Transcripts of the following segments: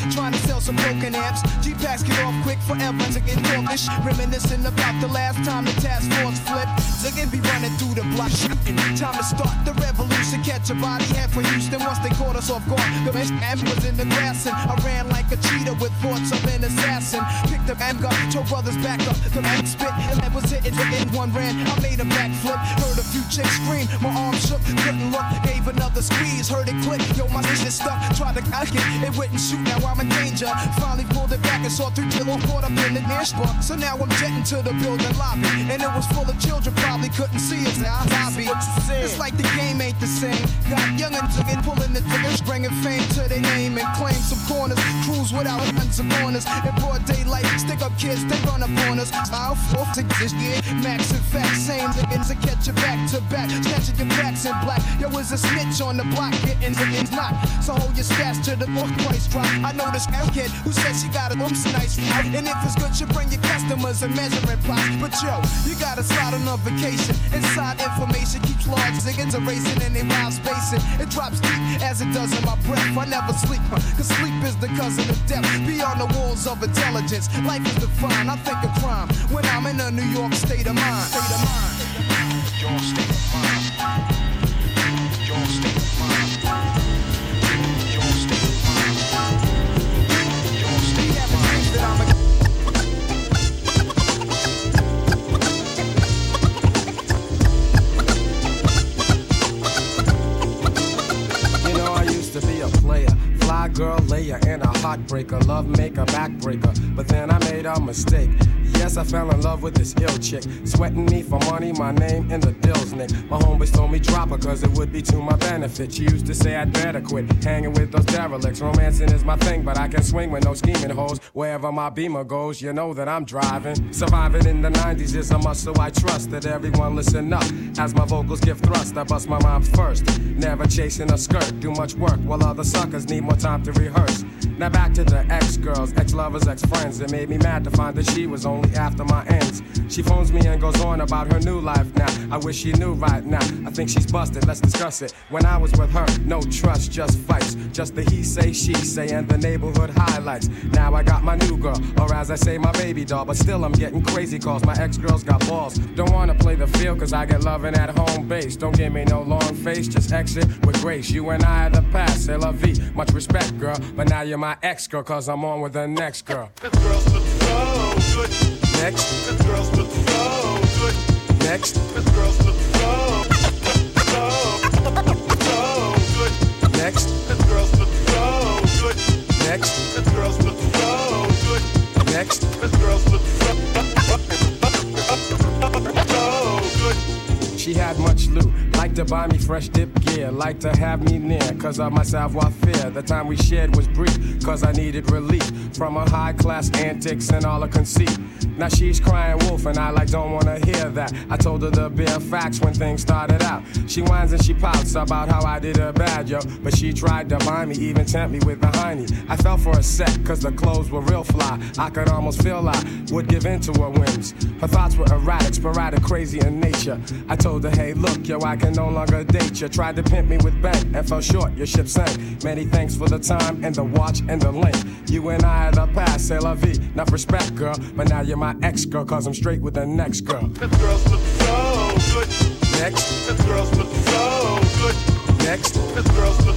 at trying to sell some broken amps. G packs get off quick forever to get talkish, reminiscing about the last time the task force flipped. Ziggin be running through the block shooting. Time to start the revolution. To catch a body head for Houston once they caught us off guard. The man was in the grass and I ran like a cheetah with thoughts of an assassin. Picked up and gun, told brothers back up. The man spit and that was it. In one ran, I made a backflip. Heard a few chicks scream. My arm shook, couldn't look. Gave another squeeze, heard it click. Yo, my shit stuck. Tried to cock it, it wouldn't shoot. Now I'm in danger. Finally pulled it back and saw through till caught up in the near spot. So now I'm jetting to the building lobby. And it was full of children, probably couldn't see us. Now I lobby. It's like the game ain't the same. Got youngins again pulling the triggers, bringing fame to their name and claim some corners. Cruise without guns and corners. In broad daylight, stick up kids, they run on us. I'll to this year. Max and facts, same niggas to catch you back to back. Catching your backs in black. Yo, was a snitch on the block, getting niggas not. So hold your stats to the book price drop. I know this kid who says she got a oops nice. And if it's good, you bring your customers and measuring plots. But yo, you gotta slide on a vacation. Inside information keeps large ziggins erasing and they wild spacing. It drops deep as it does in my breath. I never sleep, cause sleep is the cousin of death. Beyond the walls of intelligence, life is defined. I think of crime when I'm in a New York state of mind. State of mind. Your state of mind. Your state of mind. To be a player. Fly girl layer and a heartbreaker, love maker, backbreaker. But then I made a mistake. Yes, I fell in love with this ill chick. Sweating me for money, my name in the bills, Nick. My homeboys told me drop her cause it would be to my benefit. She used to say I'd better quit hanging with those derelicts. Romancing is my thing, but I can swing with no scheming hoes. Wherever my beamer goes, you know that I'm driving. Surviving in the 90s is a must, so I trust that everyone listen up. As my vocals give thrust, I bust my rhymes first. Never chasing a skirt, do much work while other suckers need more time to rehearse. Now back to the ex girls, ex lovers, ex friends. It made me mad to find that she was only after my ends. She phones me and goes on about her new life now. I wish she knew right now. I think she's busted, let's discuss it. When I was with her, no trust, just fights. Just the he say, she say, and the neighborhood highlights. Now I got my new girl, or as I say, my baby doll. But still, I'm getting crazy calls. My ex girls got balls. Don't wanna play the field, cause I get loving at home base. Don't give me no long face, just exit with grace. You and I are the past, c'est la. Much respect, girl. But now you're my ex girl, cause I'm on with the next girl. This girl's so good. Next, This girl's so good. next, This girl's so, so, so good. next, This girl's so good. next, This girl's so good. next. This girl's so, so good. She had much loot, like to buy me fresh dip gear, like to have me near, cause of my savoir faire. The time we shared was brief, cause I needed relief from her high class antics and all her conceit. Now she's crying wolf, and I like don't wanna hear that. I told her the bare facts when things started out. She whines and she pouts about how I did her bad, yo. But she tried to buy me, even tempt me with the honey. I fell for a sec, cause the clothes were real fly. I could almost feel I would give in to her whims. Her thoughts were erratic, sporadic, crazy in nature. I told her, hey, look, yo, I can no longer date you. Tried to pimp me with bank and fell short, your ship sank. Many thanks for the time and the watch and the link. You and I are the past, c'est la vie. Enough respect, girl, but now you're my ex girl, cause I'm straight with the next girl. This girl's look so good. Next, This girl's look so good. next, This girl's look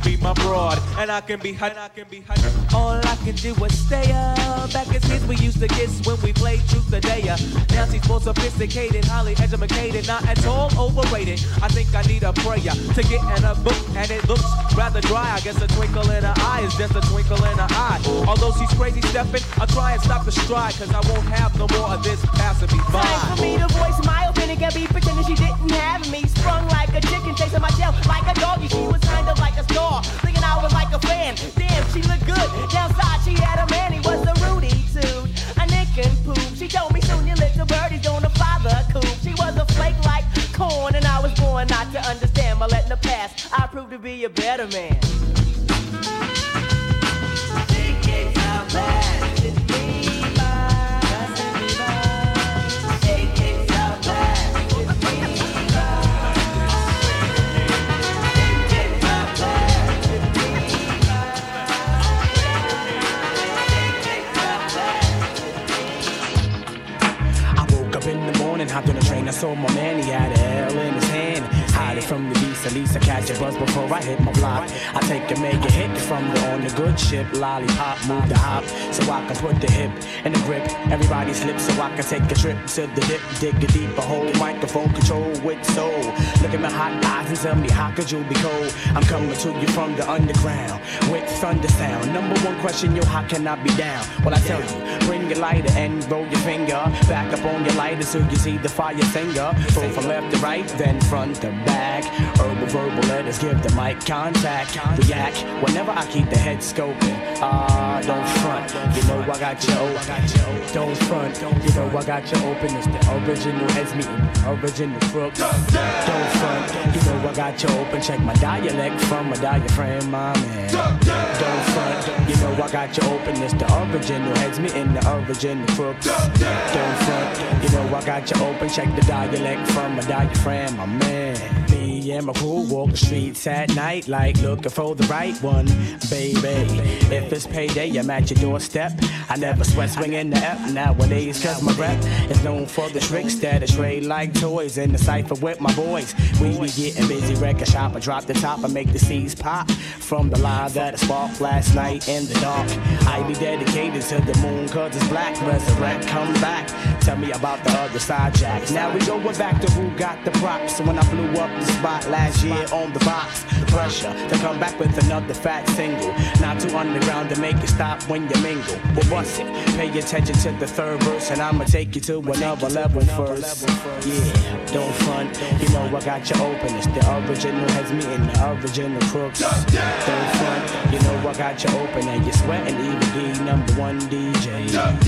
can be my broad, and I can be her. I can be her. All I can do is stay up. Back as kids, we used to kiss when we played truth or dare. Now she's more sophisticated, highly educated, not at all overrated. I think I need a prayer to get in a book, and it looks rather dry. I guess a twinkle in her eye is just a twinkle in her eye. Although she's crazy stepping, I'll try and stop the stride, cause I won't have no more of this passing me by. Time for me to voice my opinion, can be pretending she didn't have me. Sprung like a chicken, chasing my tail like a doggy. She was kind of like a star, thinking I was like a fan. Damn, she looked good. Downside, she had a man, he was a Rudy Toot, a Nick and Poop. She told me soon your little birdie's gonna fly the coop. She was a flake like corn, and I was born not to understand. But letting the past, I proved to be a better man. I woke up in the morning, hopped on train, I saw my man, he had a at least I catch a buzz before I hit my block. I take and make a hit from the on the good ship, lollipop, move the hop, so I can put the hip in the grip. Everybody slips so I can take a trip to the dip, dig a deeper hole, microphone control with soul. Look at my hot eyes and tell me how could you be cold? I'm coming to you from the underground with thunder sound. Number one question, yo, how can I be down? Well, I tell you, bring your lighter and roll your finger back up on your lighter so you see the fire finger. Go from left to right, then front to back. Herbal verbal letters give the mic contact. React whenever I keep the head scoping. Ah, don't front, you know I got you open. Don't front, you know I got you open. It's the original heads meeting, original crooks. Don't front, you know I got you open. Check my dialect from my diaphragm, my man. Don't front, you know I got you open. It's the original heads meeting, the original crooks. Don't front, you know I got you open. Check the dialect from my diaphragm, my man. Me and my crew walk the streets at night like looking for the right one, baby. If it's payday, I'm at your doorstep. I never sweat swinging the F nowadays, cause my rep is known for the tricks that I trade like toys in the cipher with my boys. We be getting busy, record shop, I drop the top, I make the seeds pop from the line that I sparked last night in the dark. I be dedicated to the moon, cause it's black. Resurrect, come back. Tell me about the other side, Jack. Now we going back to who got the props. When I blew up the spot last year on the box, pressure to come back with another fat single. Not too underground to make it stop when you mingle. Well, bust it. Pay attention to the third verse, and I'ma take you to another level first. Yeah, don't front. You know I got you open. It's the original has me in the original crooks. Don't front. You know I got you open, and you're sweating even the number one DJ. Don't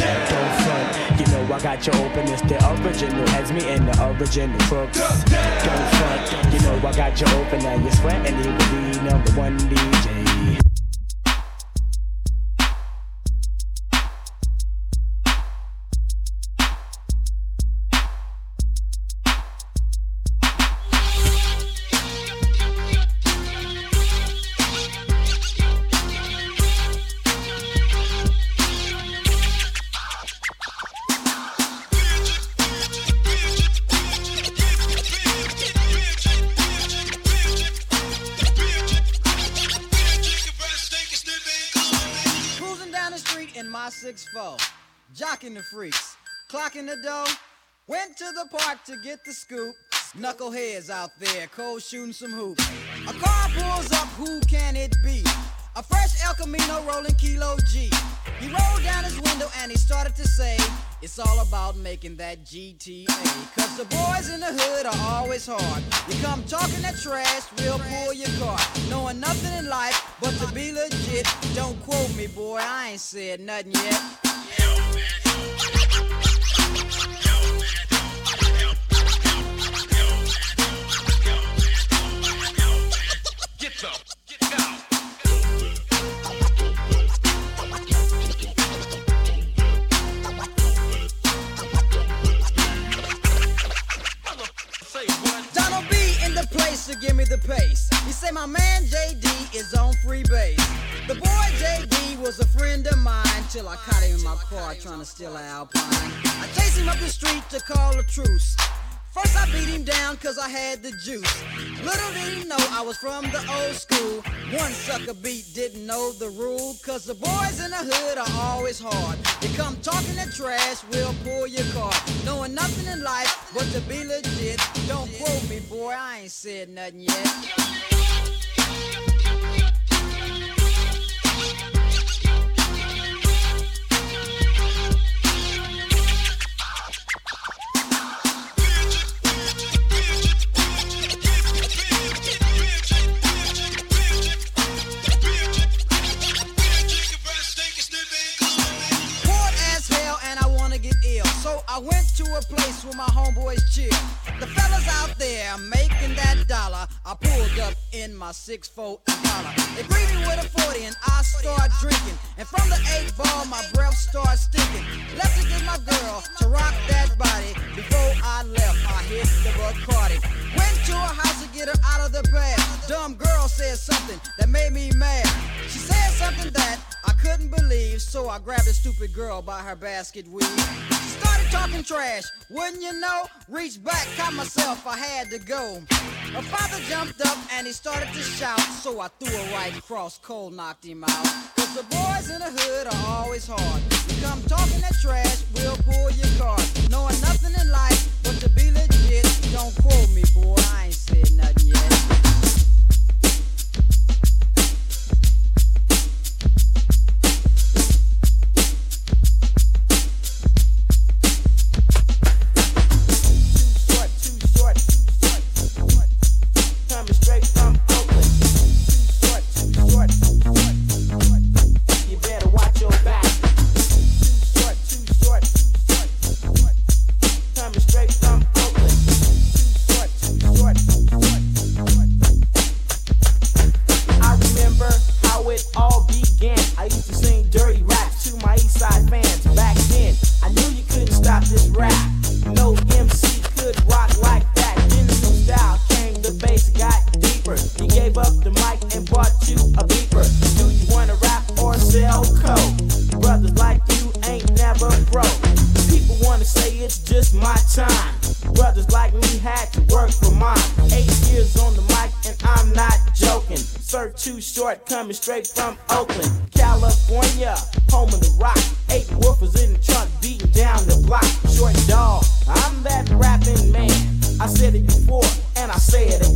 front. You know I got you open. It's the original has me in the original crooks. Don't front. You know I got you open, and you're sweating even the number one DJ. Jocking the freaks, clocking the dough. Went to the park to get the scoop. Knuckleheads out there, cold shooting some hoops. A car pulls up, who can it be? A fresh El Camino rolling Kilo G. He rolled down his window and he started to say, It's all about making that GTA. Cause the boys in the hood are always hard. You come talking that trash, we'll pull your car. Knowing nothing in life but to be legit. Don't quote me, boy, I ain't said nothing yet. Give me the pace. He say my man JD is on free base. The boy JD was a friend of mine till I caught him in my car trying to steal an Alpine. I chased him up the street to call a truce. First I beat him down cause I had the juice. Little did he know I was from the old school. One sucker beat didn't know the rule. Cause the boys in the hood are always hard. You come talking that trash, we'll pull your car. Knowing nothing in life but to be legit. Don't quote me, boy, I ain't said nothing yet. Place where my homeboys chill. The fellas out there making that dollar. I pulled up in my 6'4 Impala. They greet me with a 40 and I start drinking. And from the 8 ball, my breath starts stinking. Left to get my girl to rock that body. Before I left, I hit the Bacardi. Went to her house to get her out of the past. Dumb girl said something that made me mad. She said something that couldn't believe, so I grabbed a stupid girl by her basket weave. Started talking trash, wouldn't you know? Reached back, caught myself, I had to go. Her father jumped up and he started to shout, so I threw a right cross, cold knocked him out. Cause the boys in the hood are always hard. You come talking that trash, we'll pull your card. Knowing nothing in life but to be legit. Don't quote me, boy, I ain't said nothing yet.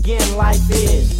Again, life is.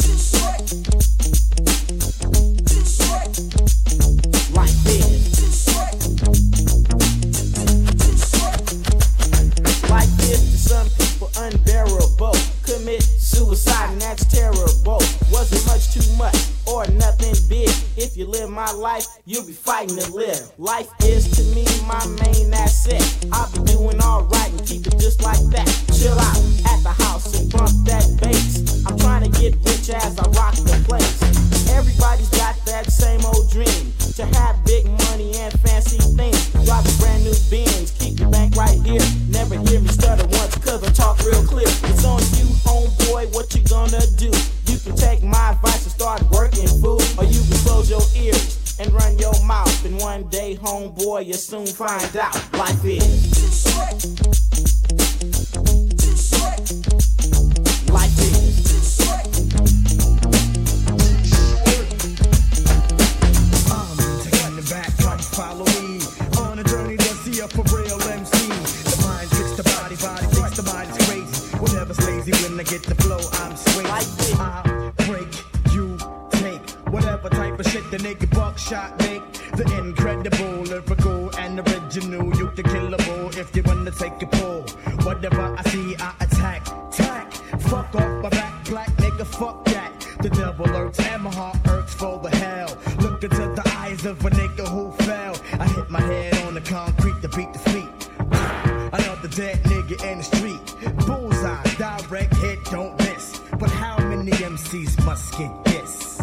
MCs must get this.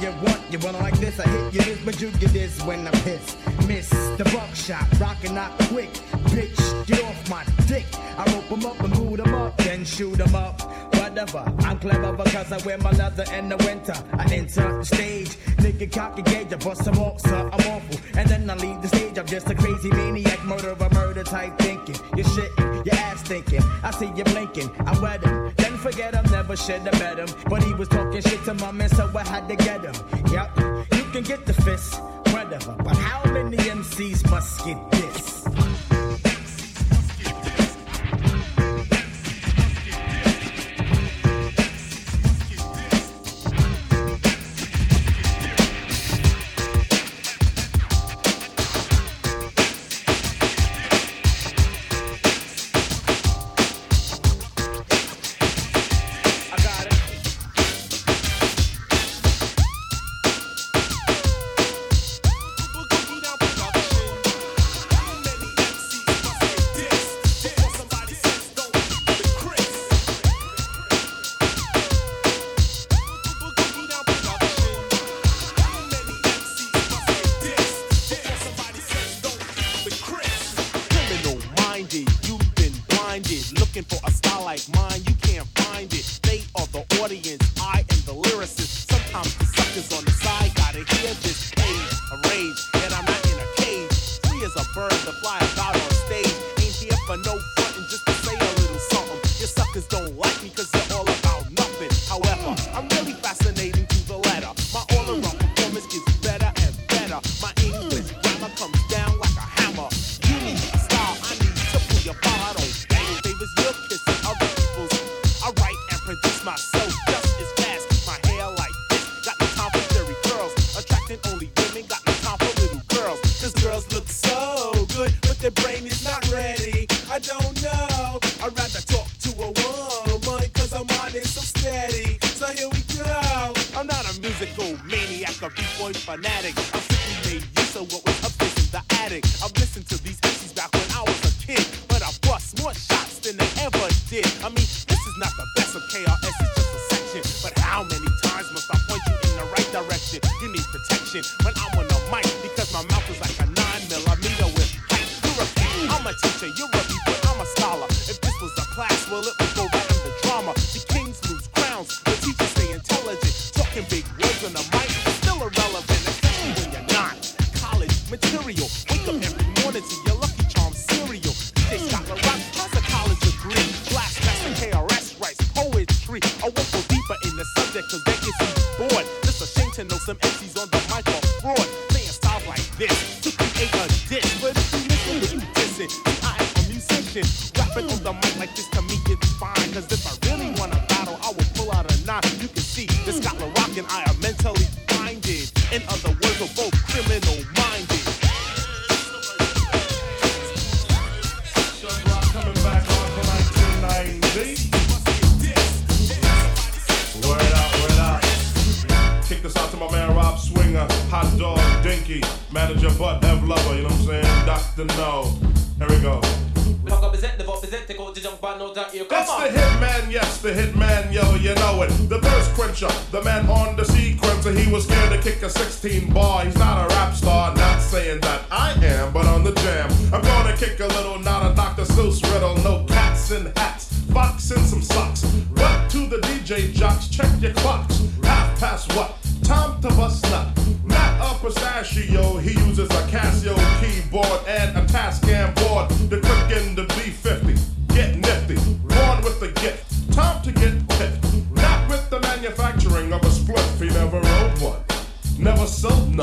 you want. You want it like this, I hit you this, but you get this when I'm pissed. Miss the buckshot, rockin' out quick. Bitch, get off my dick. I rope 'em up and boot 'em up, then shoot 'em up. Whatever, I'm clever because I wear my leather in the winter. I enter the stage, nigga cock a gauge, I bust some off, sir, I'm awful. And then I leave the stage, I'm just a crazy maniac, murderer, murder type thinking. You're shitting, your ass thinking. I see you blinking, I wet him. Then forget him, never should have met him. But he was talking shit to my man, so I had to get him. Yep, you can get the fist, whatever. But how many MCs must get this? In other words, we're both criminal minded. Coming back on for 1990. Word out, word out. Kick this out to my man Rob Swinger, Hot Dog Dinky, Manager Butt Ev Lover, you know what I'm saying? Dr. No. Here we go. It's the hitman, yes, the hitman, yo, you know it. The thirst quencher, the man on the sequencer. He was scared to kick a 16 bar. He's not a rap star, not saying that I am, but on the jam. I'm gonna kick a little, not a Dr. Seuss riddle. No cats in hats, fox in some socks. But to the DJ jocks, check your clocks. Half past what? Time to bust nut. Not a pistachio, he uses a Casio keyboard and a Tascam board. The quick in the B50. None.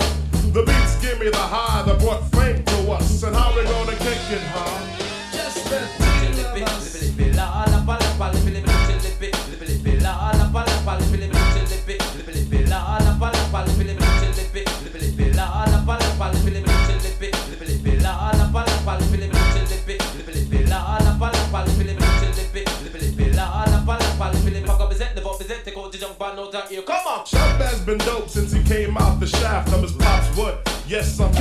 The beats give me the high that brought fame to us. And how we gonna kick it, huh? Been dope since he came out the shaft of his pop's wood. Yes, I'm.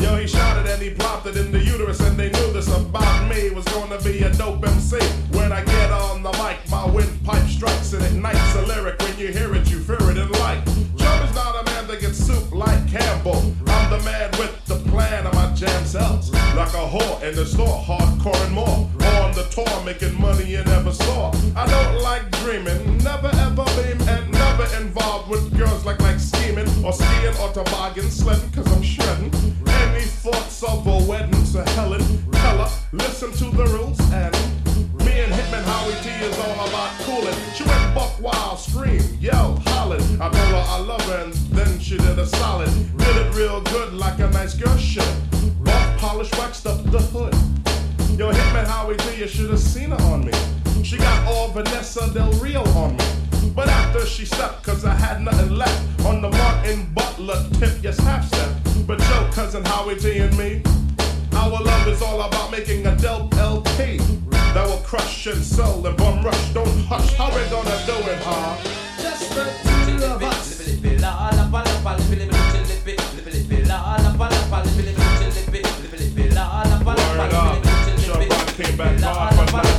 Yo, he shouted and he plopped it in the uterus, and they knew this about me was gonna be a dope MC. When I get on the mic, my windpipe strikes and ignites a lyric. When you hear it, you fear it and like. Joe is not a man that gets soup like Campbell. I'm the man with the plan of my jam cells. Like a whore in the store, hardcore and more. On the tour, making money you never saw. I don't like dreaming, never ever beam, and never involved with girls like like scheming or skiing or toboggan sledding, cause I'm shredding. Any thoughts of a wedding to Helen Keller? Listen to the rules and me and Hitman Howie Tee is all about cooling. She went buck wild, scream, yell, hollered. I told her I love her and then she did a solid. Did it real good like a nice girl should. Buff polished, waxed up the hood. Yo, Hitman Howie Tee, you should have seen her on me. She got all Vanessa Del Rio on me. But after she stepped, cause I had nothing left on the Martin Butler tip, yes, half step. But yo, cousin Howie Tee and me, our love is all about making a Del LP that will crush and sell and bum rush. Don't hush, how we gonna do it, huh? Just the two of us. Word up, Shabbat came back hard for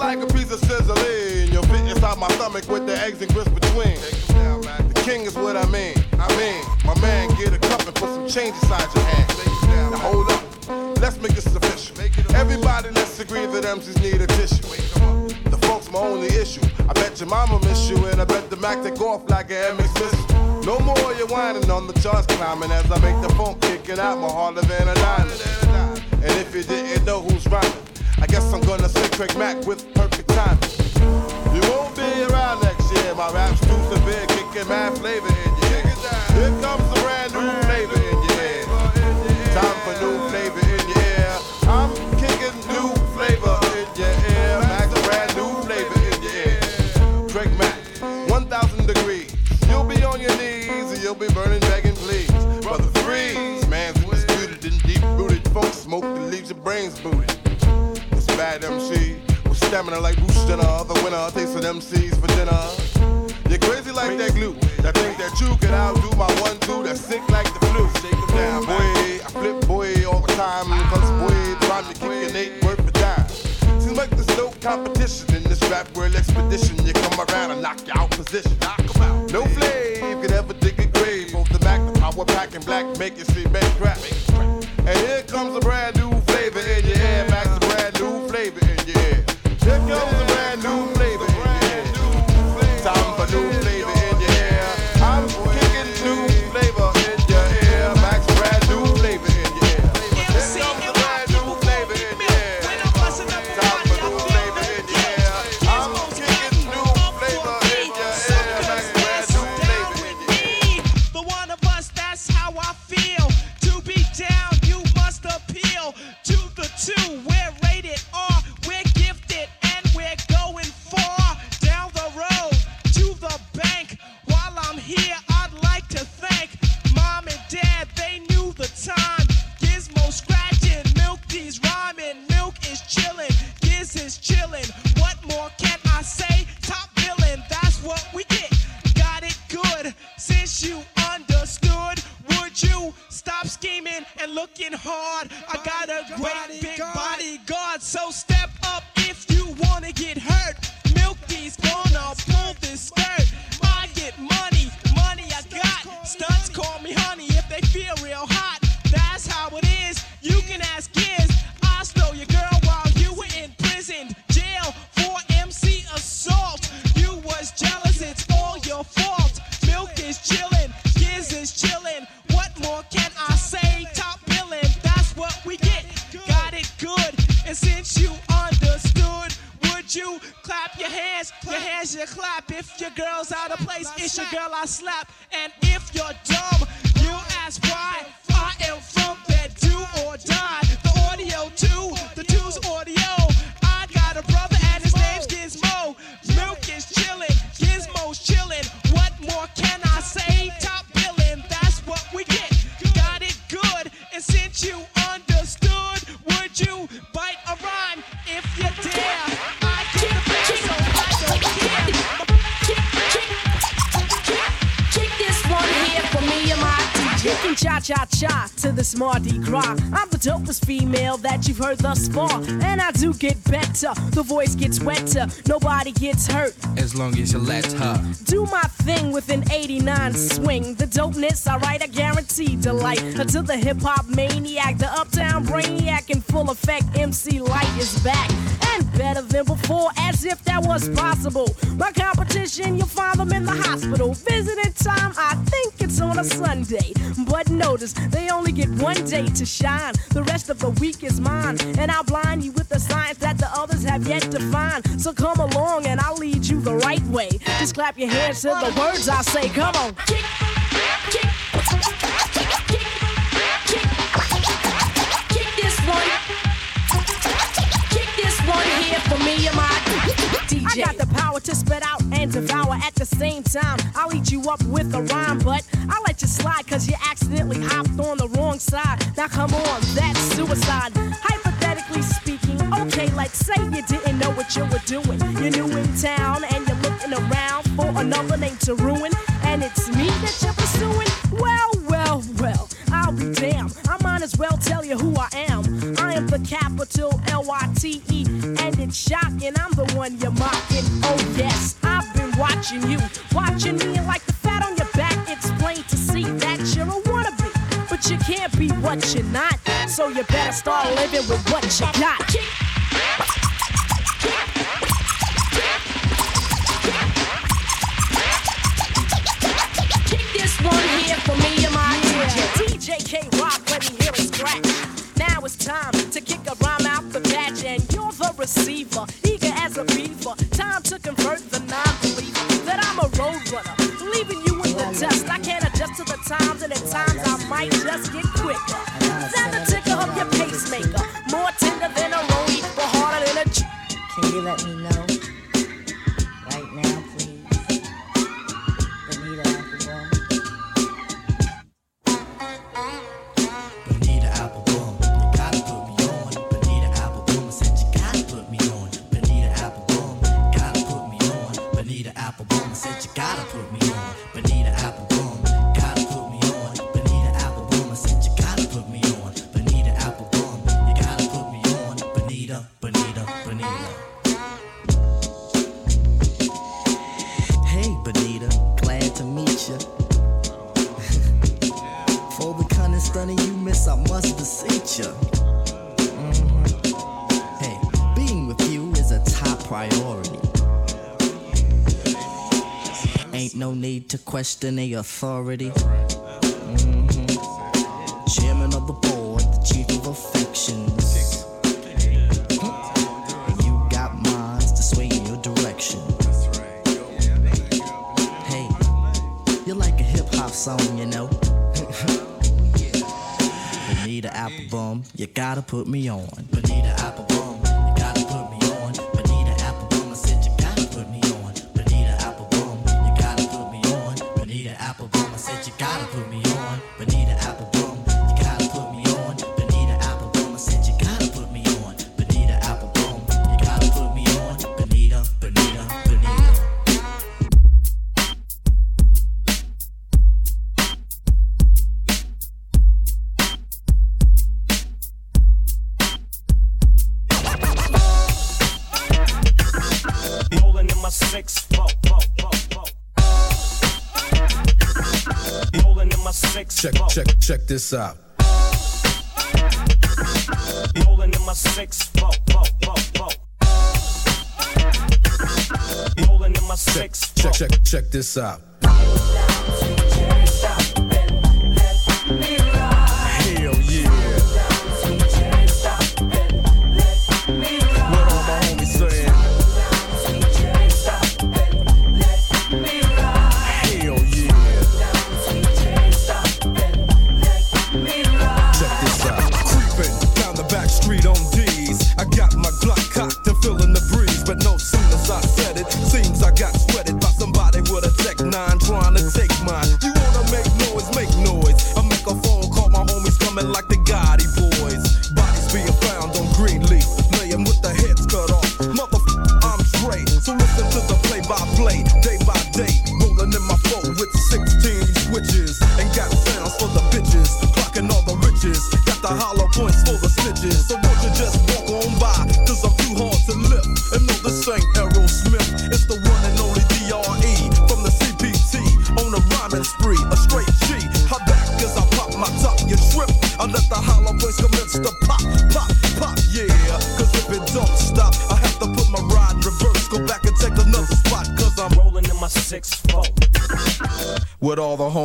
like a piece of sizzling, you'll fit inside my stomach with the eggs and grits between. The king is what I mean. I mean, my man, get a cup and put some change inside your hand. Now hold up, let's make this official. Everybody, let's agree that MCs need a tissue. The funk's my only issue. I bet your mama miss you, and I bet the Mac take off like an MX missile. No more you whining on the charts climbing as I make the funk kicking out more harder than a diamond. And if you didn't know who's rhyming, guess I'm gonna say Craig Mack with perfect timing. You won't be around next year. My rap's too severe, kicking mad flavor in your ear. Here comes a brand new flavor in your ear. Time for new flavor MC with stamina like Bruce Jenner. The winner takes an MCs for dinner. You're crazy like that glue. That think that you can outdo my one two that's sick like the flu. Shake 'em down, boy. I flip boy all the time. Cause boy, the rhyme you kicking ain't worth a dime. Seems like there's no competition in this rap world expedition. You come around and knock you out position. Knock 'em out. No flame could ever dig a grave. Both the back, the power pack, and black make you see back crap. Thus far. And I do get better. The voice gets wetter. Nobody gets hurt. As long as you let her. Do my thing with an 89 swing. The dopeness, I write, I guarantee delight. Until the hip hop maniac, the uptown brainiac in full effect, MC Lyte is back. Better than before, as if that was possible. My competition, you'll find them in the hospital. Visiting time, I think it's on a Sunday. But notice, they only get one day to shine. The rest of the week is mine. And I'll blind you with the science that the others have yet to find. So come along and I'll lead you the right way. Just clap your hands to the words I say. Come on. Kick here for me and my DJ. I got the power to spit out and devour at the same time. I'll eat you up with a rhyme, but I'll let you slide cause you accidentally hopped on the wrong side. Now come on, that's suicide. Hypothetically speaking, okay, like say you didn't know what you were doing. You're new in town and you're looking around for another name to ruin. And it's me that you're pursuing? Well, well, well, I'll be damned. I might as well tell you who I am. I am the capital L Y T and it's shocking. I'm the one you're mocking. Oh, yes, I've been watching you, watching me, and like the fat on your back, it's plain to see that you're a wannabe. But you can't be what you're not, so you better start living with what you got. Kick this one here for me and my DJ. K Rock, let me hear it scratch. Now it's time to kick a the receiver, eager as a beaver. Time to convert the non-believer that I'm a road runner, leaving you in the dust. I can't adjust to the times, and at times I might just get quicker. Than the ticker of your pacemaker, more tender than a rollie, but harder than a. Can you let me know no need to question the authority. Mhm. Chairman of the board, the chief of affections. You got minds to sway in your direction. Hey, you're like a hip hop song, you know. Bonita Applebum, you gotta put me on. Bonita six four, four, four, four. Rolling in my six Check, four. check, check this out. Rolling in my six four, four, four, four. Rolling in my six Check, check, check this out.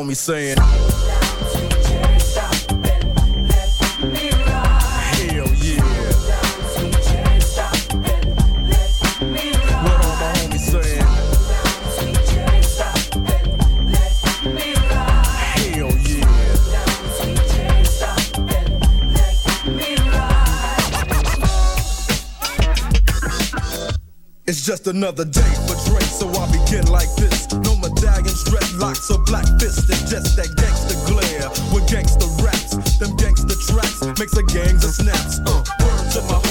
on me saying. just another day for Drake, so I begin like this. No medallions, dreadlocks, Black fist and just that gangster glare. With gangster raps, them gangster tracks makes a gangs of snaps. Uh, my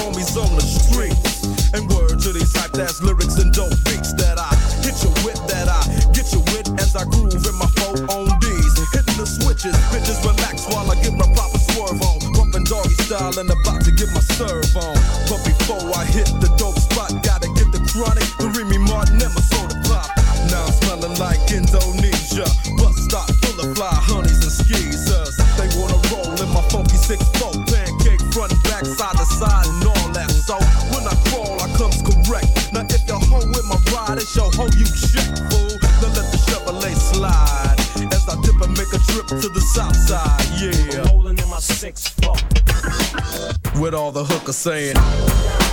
saying.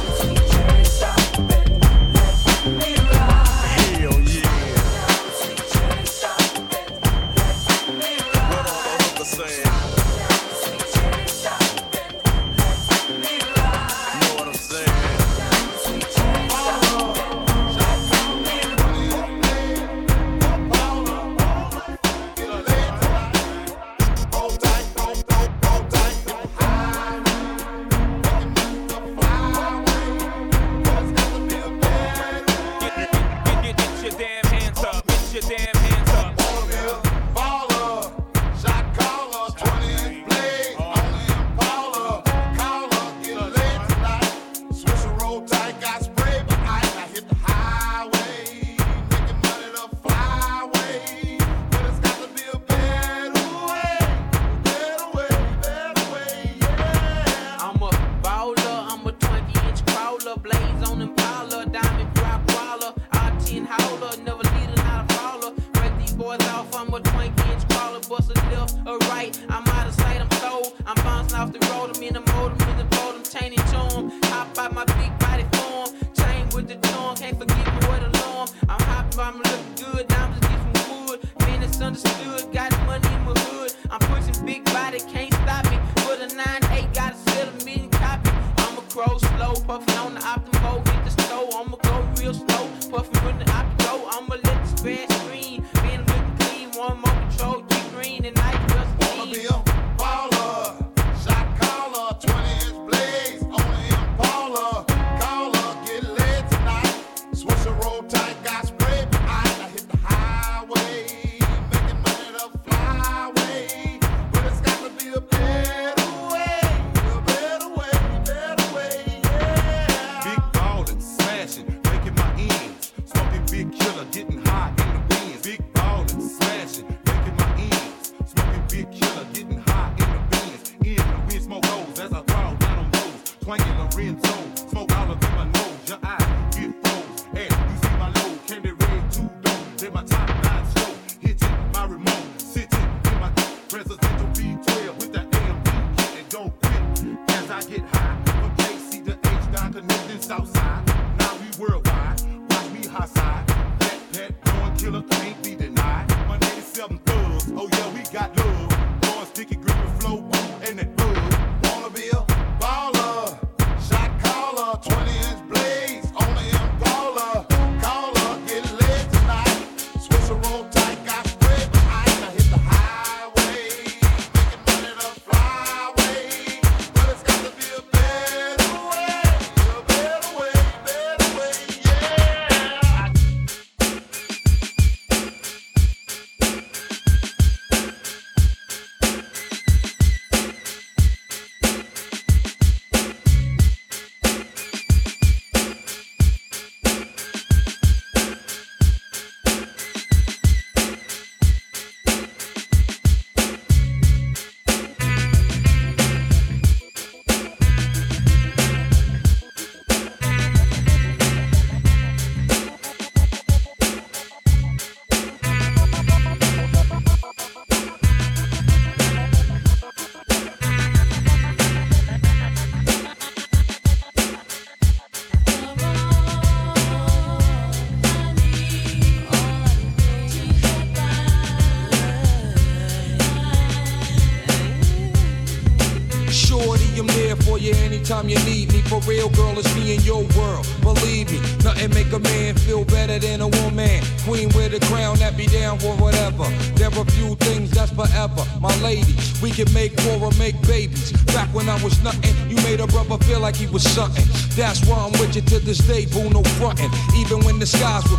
worldwide.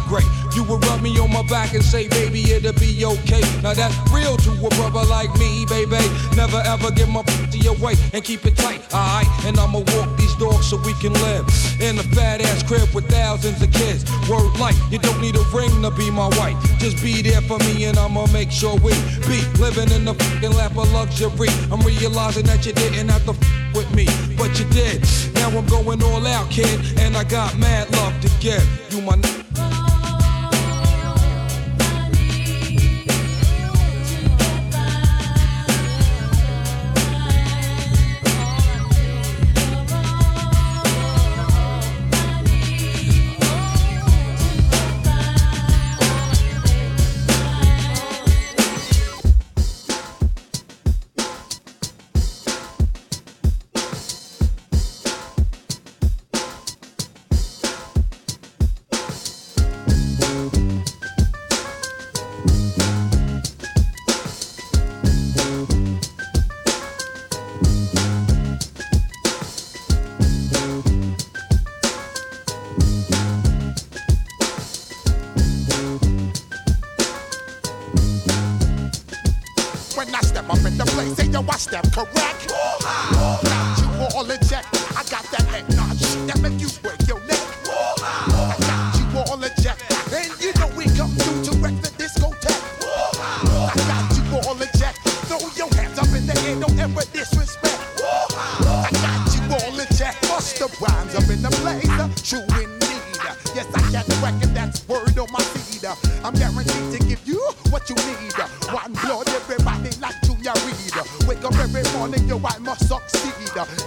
great. You would rub me on my back and say, baby, it'll be okay. Now that's real to a brother like me, baby. Never ever give my pussy away and keep it tight, alright? And I'ma walk these dogs so we can live in a fat ass crib with thousands of kids. Word like, you don't need a ring to be my wife. Just be there for me and I'ma make sure we be living in the fucking lap of luxury. I'm realizing that you didn't have to fuck with me, but you did. Now I'm going all out, kid, and I got mad love to give. You my. morning, yo, I must succeed.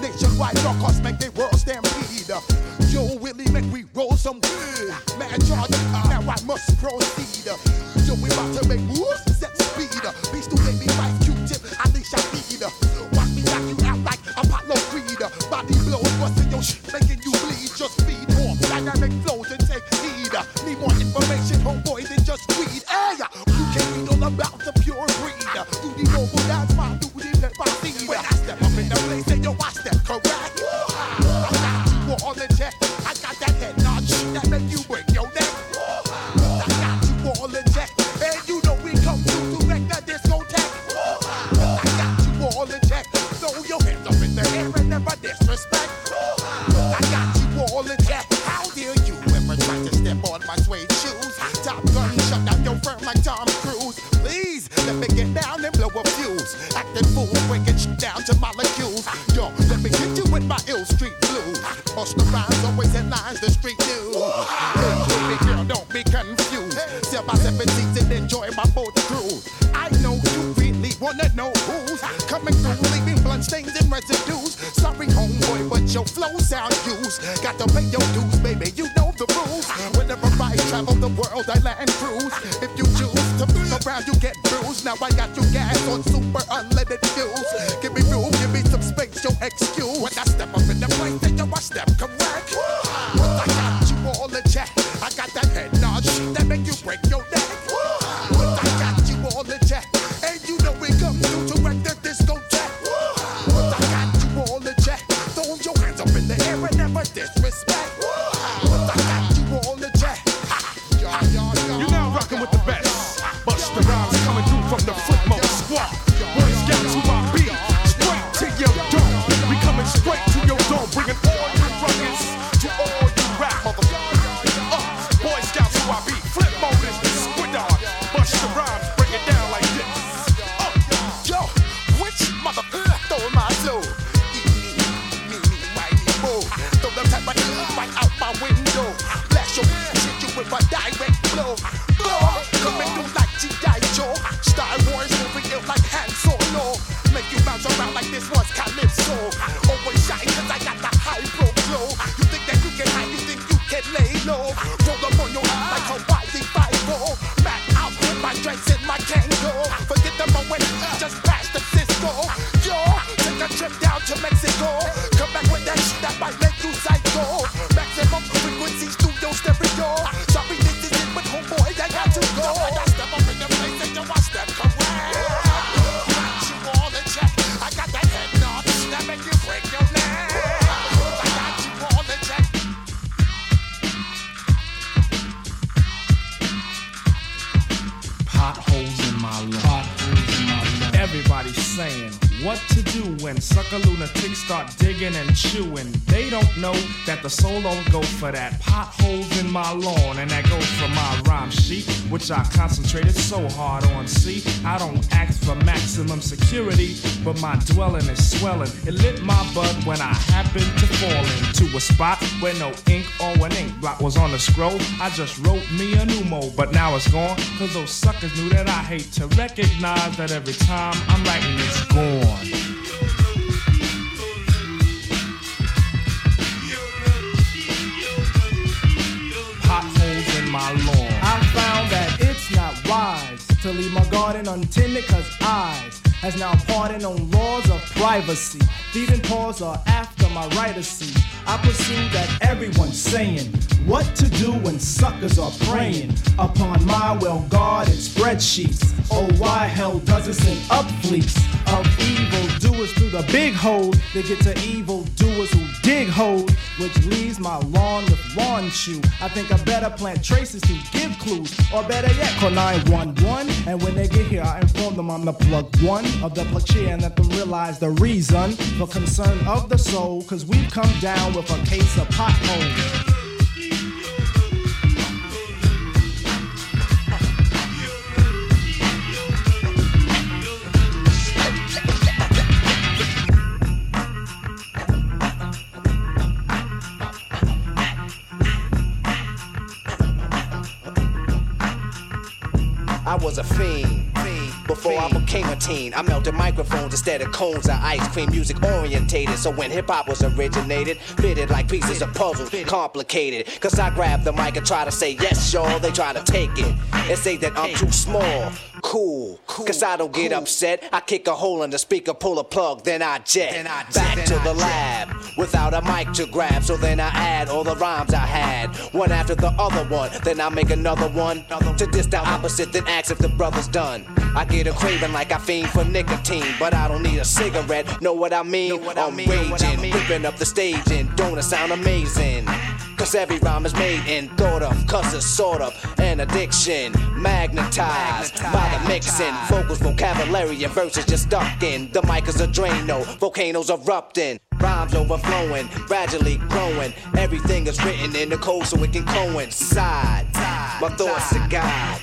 Nationwide, your make the world stand never disrespect. Got you on the. You now rocking with the best. Which I concentrated so hard on. See, I don't ask for maximum security, but my dwelling is swelling. It lit my butt when I happened to fall into a spot where no ink or an ink blot was on the scroll. I just wrote me a new mo, but now it's gone. Cause those suckers knew that I hate to recognize that every time I'm writing it's gone. To leave my garden untended cause I has now pardoned on laws of privacy. Feeding paws are after my right to see. I pursue that everyone's saying what to do when suckers are preying upon my well guarded spreadsheets. Oh, why hell does it send up of evil doers through the big hole? They get to evil doers who dig holes, which leaves my lawn with lawn chew. I think I better plant traces to give clues, or better yet, call 911. And when they get here, I inform them I'm the plug one of the plug and let them realize the reason for concern of the soul. Cause we've come down with a case of potholes. Was a fiend. Before I became a teen, I melted microphones instead of cones of ice cream. Music orientated, so when hip hop was originated, fitted like pieces of puzzle, complicated. Cause I grab the mic and try to say yes, y'all. They try to take it and say that I'm too small. Cool, cause I don't get upset. I kick a hole in the speaker, pull a plug, then I jet. Back to the lab without a mic to grab. So then I add all the rhymes I had, one after the other one. Then I make another one to diss the opposite, then ask if the brother's done. I get a craving like I fiend for nicotine, but I don't need a cigarette. Know what I mean? what I'm raging, ripping up the stage, and don't it sound amazing? Cause every rhyme is made and thought of, cause it's sort of an addiction. Magnetized by the mixing, vocals, vocabulary, and verses just stuck in. The mic is a Drano, volcanoes erupting. Rhymes overflowing, gradually growing. Everything is written in the code so it can coincide. My thoughts to God.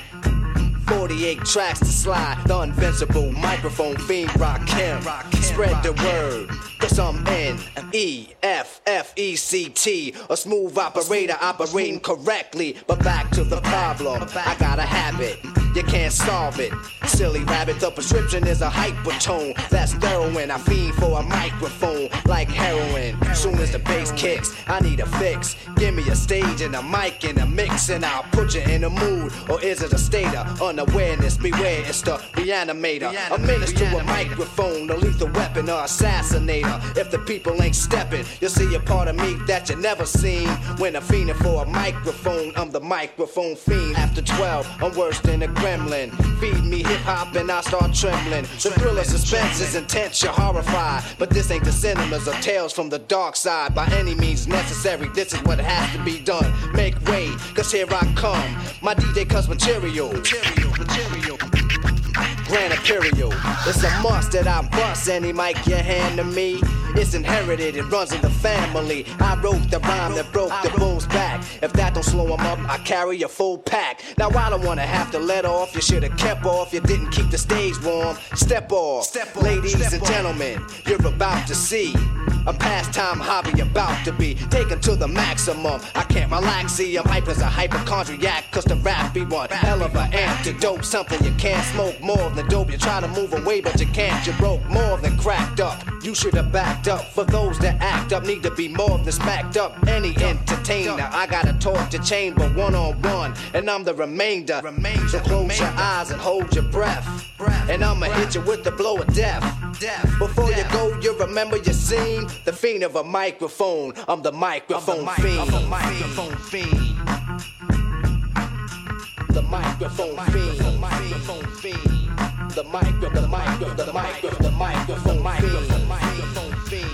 48 tracks to slide. The invincible microphone fiend rock him. Spread the word. Cause I'm N E F F E C T. A smooth operator operating correctly. But back to the problem. I got a habit. You can't solve it. Silly rabbit, the prescription is a hypertone. That's heroin. I feed for a microphone like heroin. Soon as the bass kicks, I need a fix. Give me a stage and a mic and a mix, and I'll put you in a mood. Or is it a state of unawareness? Beware, it's the reanimator. A menace to a microphone, a lethal weapon or assassinator. If the people ain't stepping, you'll see a part of me that you never seen. When I'm fiending for a microphone, I'm the microphone fiend. After 12, I'm worse than a gremlin. Feed me hip hop and I start trembling. The thrill of suspense is intense, you're horrified. But this ain't the cinemas or tales from the dark side. By any means necessary, this is what has to be done. Make way, cause here I come. My DJ cuts material. Material, material. Grand. It's a must that I bust any mic you hand to me. It's inherited, it runs in the family. I wrote the rhyme that broke the bull's back. If that don't slow him up, I carry a full pack. Now I don't wanna have to let off. You should've kept off. You didn't keep the stage warm. Step off, Step off. ladies Step and off. gentlemen. You're about to see a pastime hobby about to be taken to the maximum. I can't relax, see, I'm hype as a hypochondriac, cause the rap be one hell of an antidote. Something you can't smoke more than dope. You try to move away, but you can't. You broke more than cracked up. You should have backed up. For those that act up, need to be more than smacked up. Any entertainer, I gotta talk to chamber one on one, and I'm the remainder. So close your eyes and hold your breath. And I'ma hit you with the blow of death. Before you go, you remember your scene. The fiend of a microphone. I'm the microphone fiend. The microphone fiend. The microphone fiend. The microphone fiend. The micro, the micro, the micro, the mic, microphone fiend. The microphone fiend.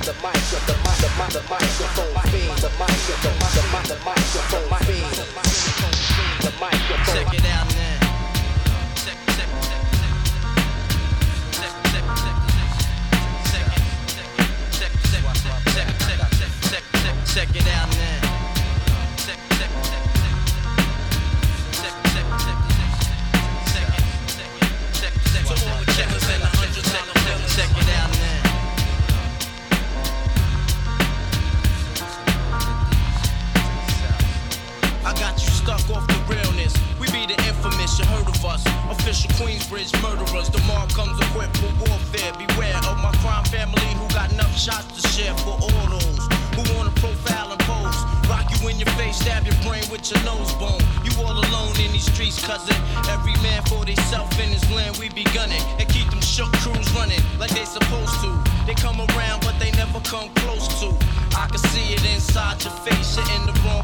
The micro, the mic, the mic, the microphone fiend. Check it out now. Check it out now. I got you stuck off the realness. We be the infamous, you heard of us. Official Queensbridge murderers. Tomorrow comes equipped for warfare. Beware of my crime family who got enough shots to share for all those who wanna profile and pose. Rock you in your face, stab your brain with your nose bone. You all alone in these streets, cousin. Every man for theyself in his land, we be gunning. And keep them shook crews running like they supposed to. They come around, but they never come close to. I can see it inside your face, you're in the wrong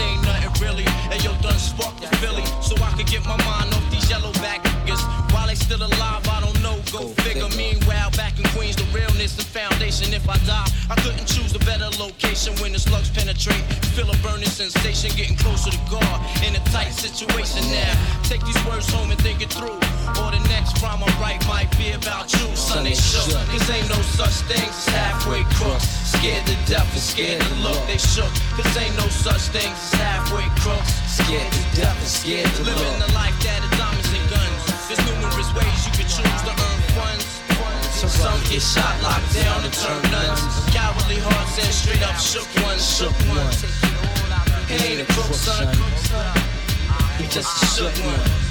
ain't nothing really. And yo, done sparked the Philly, so I could get my mind off these yellow back niggas. While they still alive, I don't know. Go figure. Meanwhile, back in Queens, the realness and foundation. If I die, I couldn't choose a better location when the slugs penetrate. Feel a burning sensation, getting closer to God. In a tight situation now. Take these words home and think it through. Or the next rhyme I write might be about you. Son, they shook. Cause ain't no such thing as halfway crooks. Scared to death and scared to look. They shook. Cause ain't no such thing as halfway crooks. Scared to death and scared to look. Living the life that is diamonds and guns. There's numerous ways you can choose to earn funds. Some get shot, locked down, and turn nuns. Cowardly hearts and straight up shook ones, shook ones. He ain't a crook, son. He just a shook one.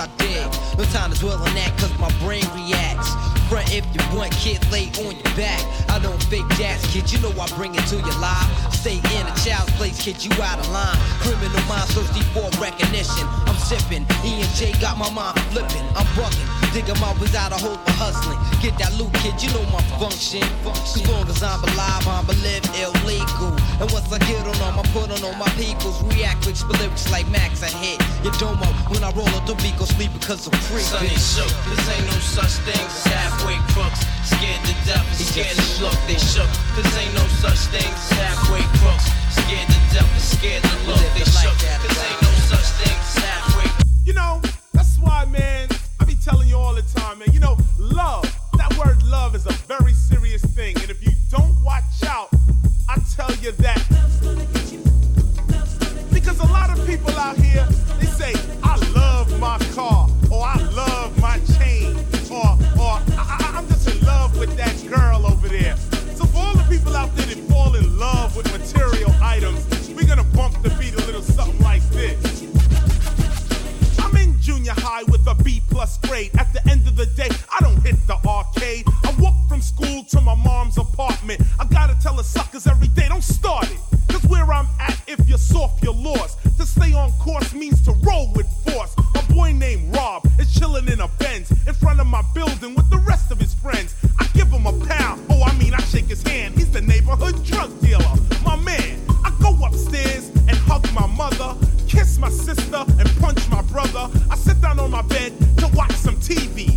I did? No time to dwell on that, cause my brain reacts. Front if you want, kid, lay on your back. I don't fake jazz, kid, you know I bring it to your life. Stay in a child's place, kid, you out of line. Criminal minds thirsty for recognition. I'm sipping, E and J got my mind flipping. I'm bugging, dig 'em out without a hope for hustling. Get that loot, kid, you know my function. As long as I'm alive, I'm a live illegal. And once I get on them, I put on all my peoples. React with lyrics like Max, I hit your domo. When I roll up, the beat go sleep because I'm free. Shook, this ain't no such thing as halfway crooks. Scared to death and scared to look, they shook. Cause ain't no such thing as halfway crooks. Scared to death and scared to look, they shook. Cause ain't no such thing as halfway You know, that's why, man, I be telling you all the time, man. You know, love, that word love is a very serious thing. And if you don't watch out, I tell you that. Because a lot of people out here, they say, I love my car, or I love my chain, love with material items, we're gonna bump the beat a little something like this. I'm in junior high with a B plus grade. At the end of the day, I don't hit the arcade. I walk from school to my mom's apartment. I gotta tell the suckers every day, don't start it. Cause where I'm at, if you're soft, you're lost. To stay on course means to roll with force. A boy named Rob is chilling in a Benz in front of my building with the rest of his friends. My sister, and punch my brother. I sit down on my bed to watch some TV.